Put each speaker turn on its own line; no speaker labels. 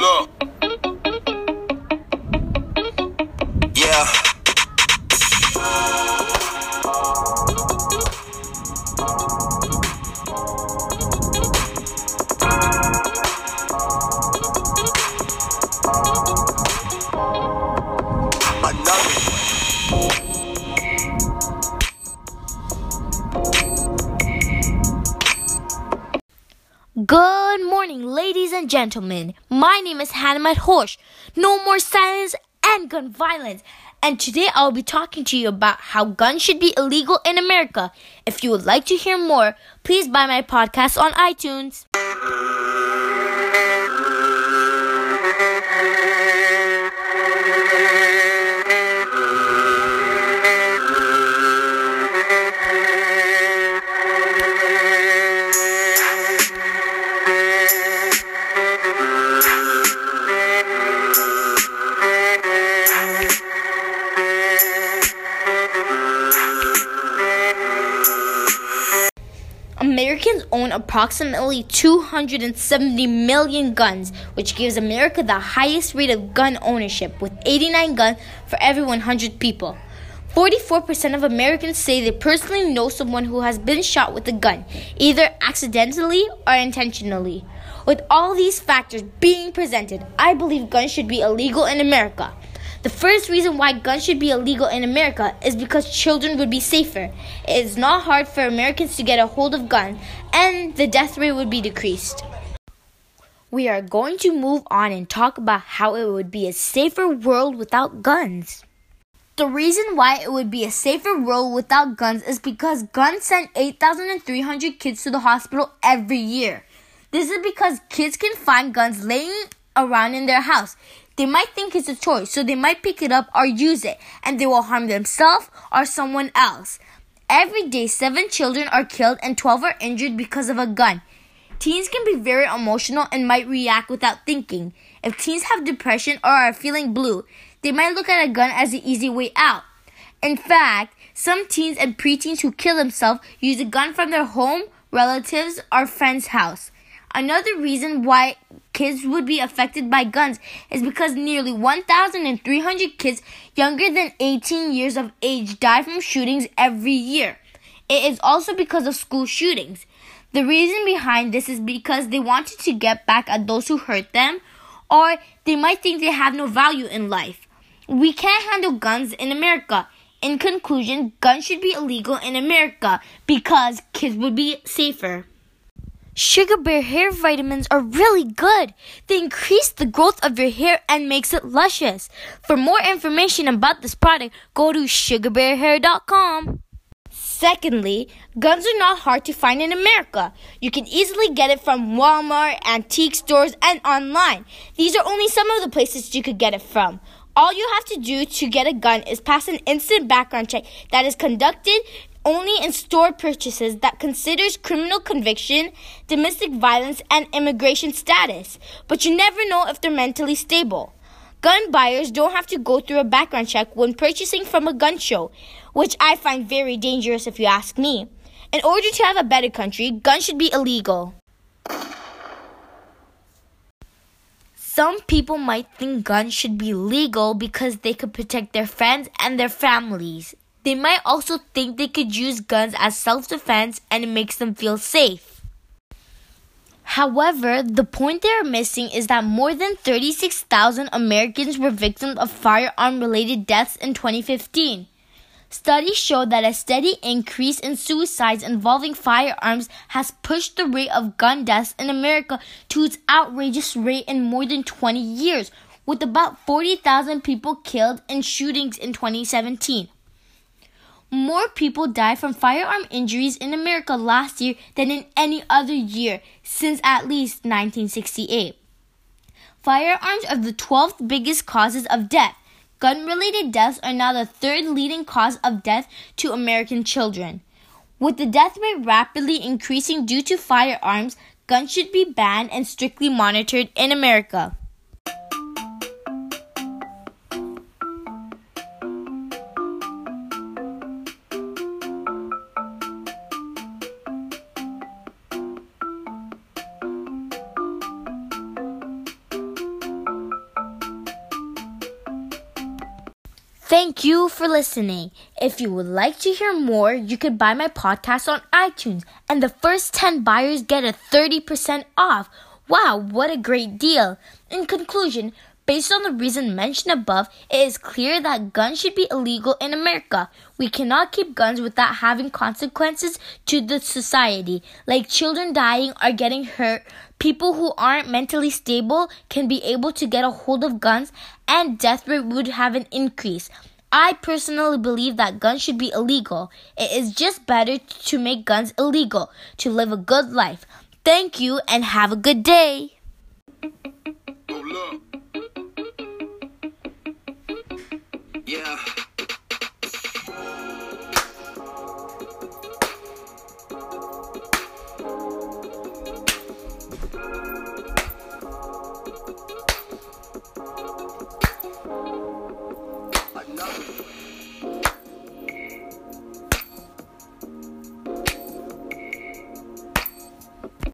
look.
Good morning, ladies and gentlemen. My name is Hannah Horsch. No more silence end gun violence. And today I'll be talking to you about how guns should be illegal in America. If you would like to hear more, please buy my podcast on iTunes. Americans own approximately 270 million guns, which gives America the highest rate of gun ownership, with 89 guns for every 100 people. 44% of Americans say they personally know someone who has been shot with a gun, either accidentally or intentionally. With all these factors being presented, I believe guns should be illegal in America. The first reason why guns should be illegal in America is because children would be safer. It is not hard for Americans to get a hold of guns, and the death rate would be decreased. We are going to move on and talk about how it would be a safer world without guns. The reason why it would be a safer world without guns is because guns send 8,300 kids to the hospital every year. This is because kids can find guns laying around in their house. They might think it's a toy, so they might pick it up or use it, and they will harm themselves or someone else. Every day, seven children are killed and 12 are injured because of a gun. Teens can be very emotional and might react without thinking. If teens have depression or are feeling blue, they might look at a gun as an easy way out. In fact, some teens and preteens who kill themselves use a gun from their home, relatives, or friend's house. Another reason why kids would be affected by guns is because nearly 1,300 kids younger than 18 years of age die from shootings every year. It is also because of school shootings. The reason behind this is because they wanted to get back at those who hurt them, or they might think they have no value in life. We can't handle guns in America. In conclusion, guns should be illegal in America because kids would be safer. Sugar Bear hair vitamins are really good. They increase the growth of your hair and makes it luscious. For more information about this product, go to sugarbearhair.com. Secondly, guns are not hard to find in America. You can easily get it from Walmart, antique stores, and online. These are only some of the places you could get it from. All you have to do to get a gun is pass an instant background check that is conducted only in store purchases that considers criminal conviction, domestic violence, and immigration status, but you never know if they're mentally stable. Gun buyers don't have to go through a background check when purchasing from a gun show, which I find very dangerous if you ask me. In order to have a better country, guns should be illegal. Some people might think guns should be legal because they could protect their friends and their families. They might also think they could use guns as self defense and it makes them feel safe. However, the point they are missing is that more than 36,000 Americans were victims of firearm related deaths in 2015. Studies show that a steady increase in suicides involving firearms has pushed the rate of gun deaths in America to its outrageous rate in more than 20 years, with about 40,000 people killed in shootings in 2017. More people died from firearm injuries in America last year than in any other year since at least 1968. Firearms are the 12th biggest causes of death. Gun related deaths are now the third leading cause of death to American children. With the death rate rapidly increasing due to firearms, guns should be banned and strictly monitored in America. Thank you for listening. If you would like to hear more, you could buy my podcast on iTunes, and the first 10 buyers get a 30% off. Wow, what a great deal! In conclusion, Based on the reason mentioned above, it is clear that guns should be illegal in America. We cannot keep guns without having consequences to the society, like children dying or getting hurt. People who aren't mentally stable can be able to get a hold of guns, and death rate would have an increase. I personally believe that guns should be illegal. It is just better to make guns illegal to live a good life. Thank you and have a good day. Oh, Yeah.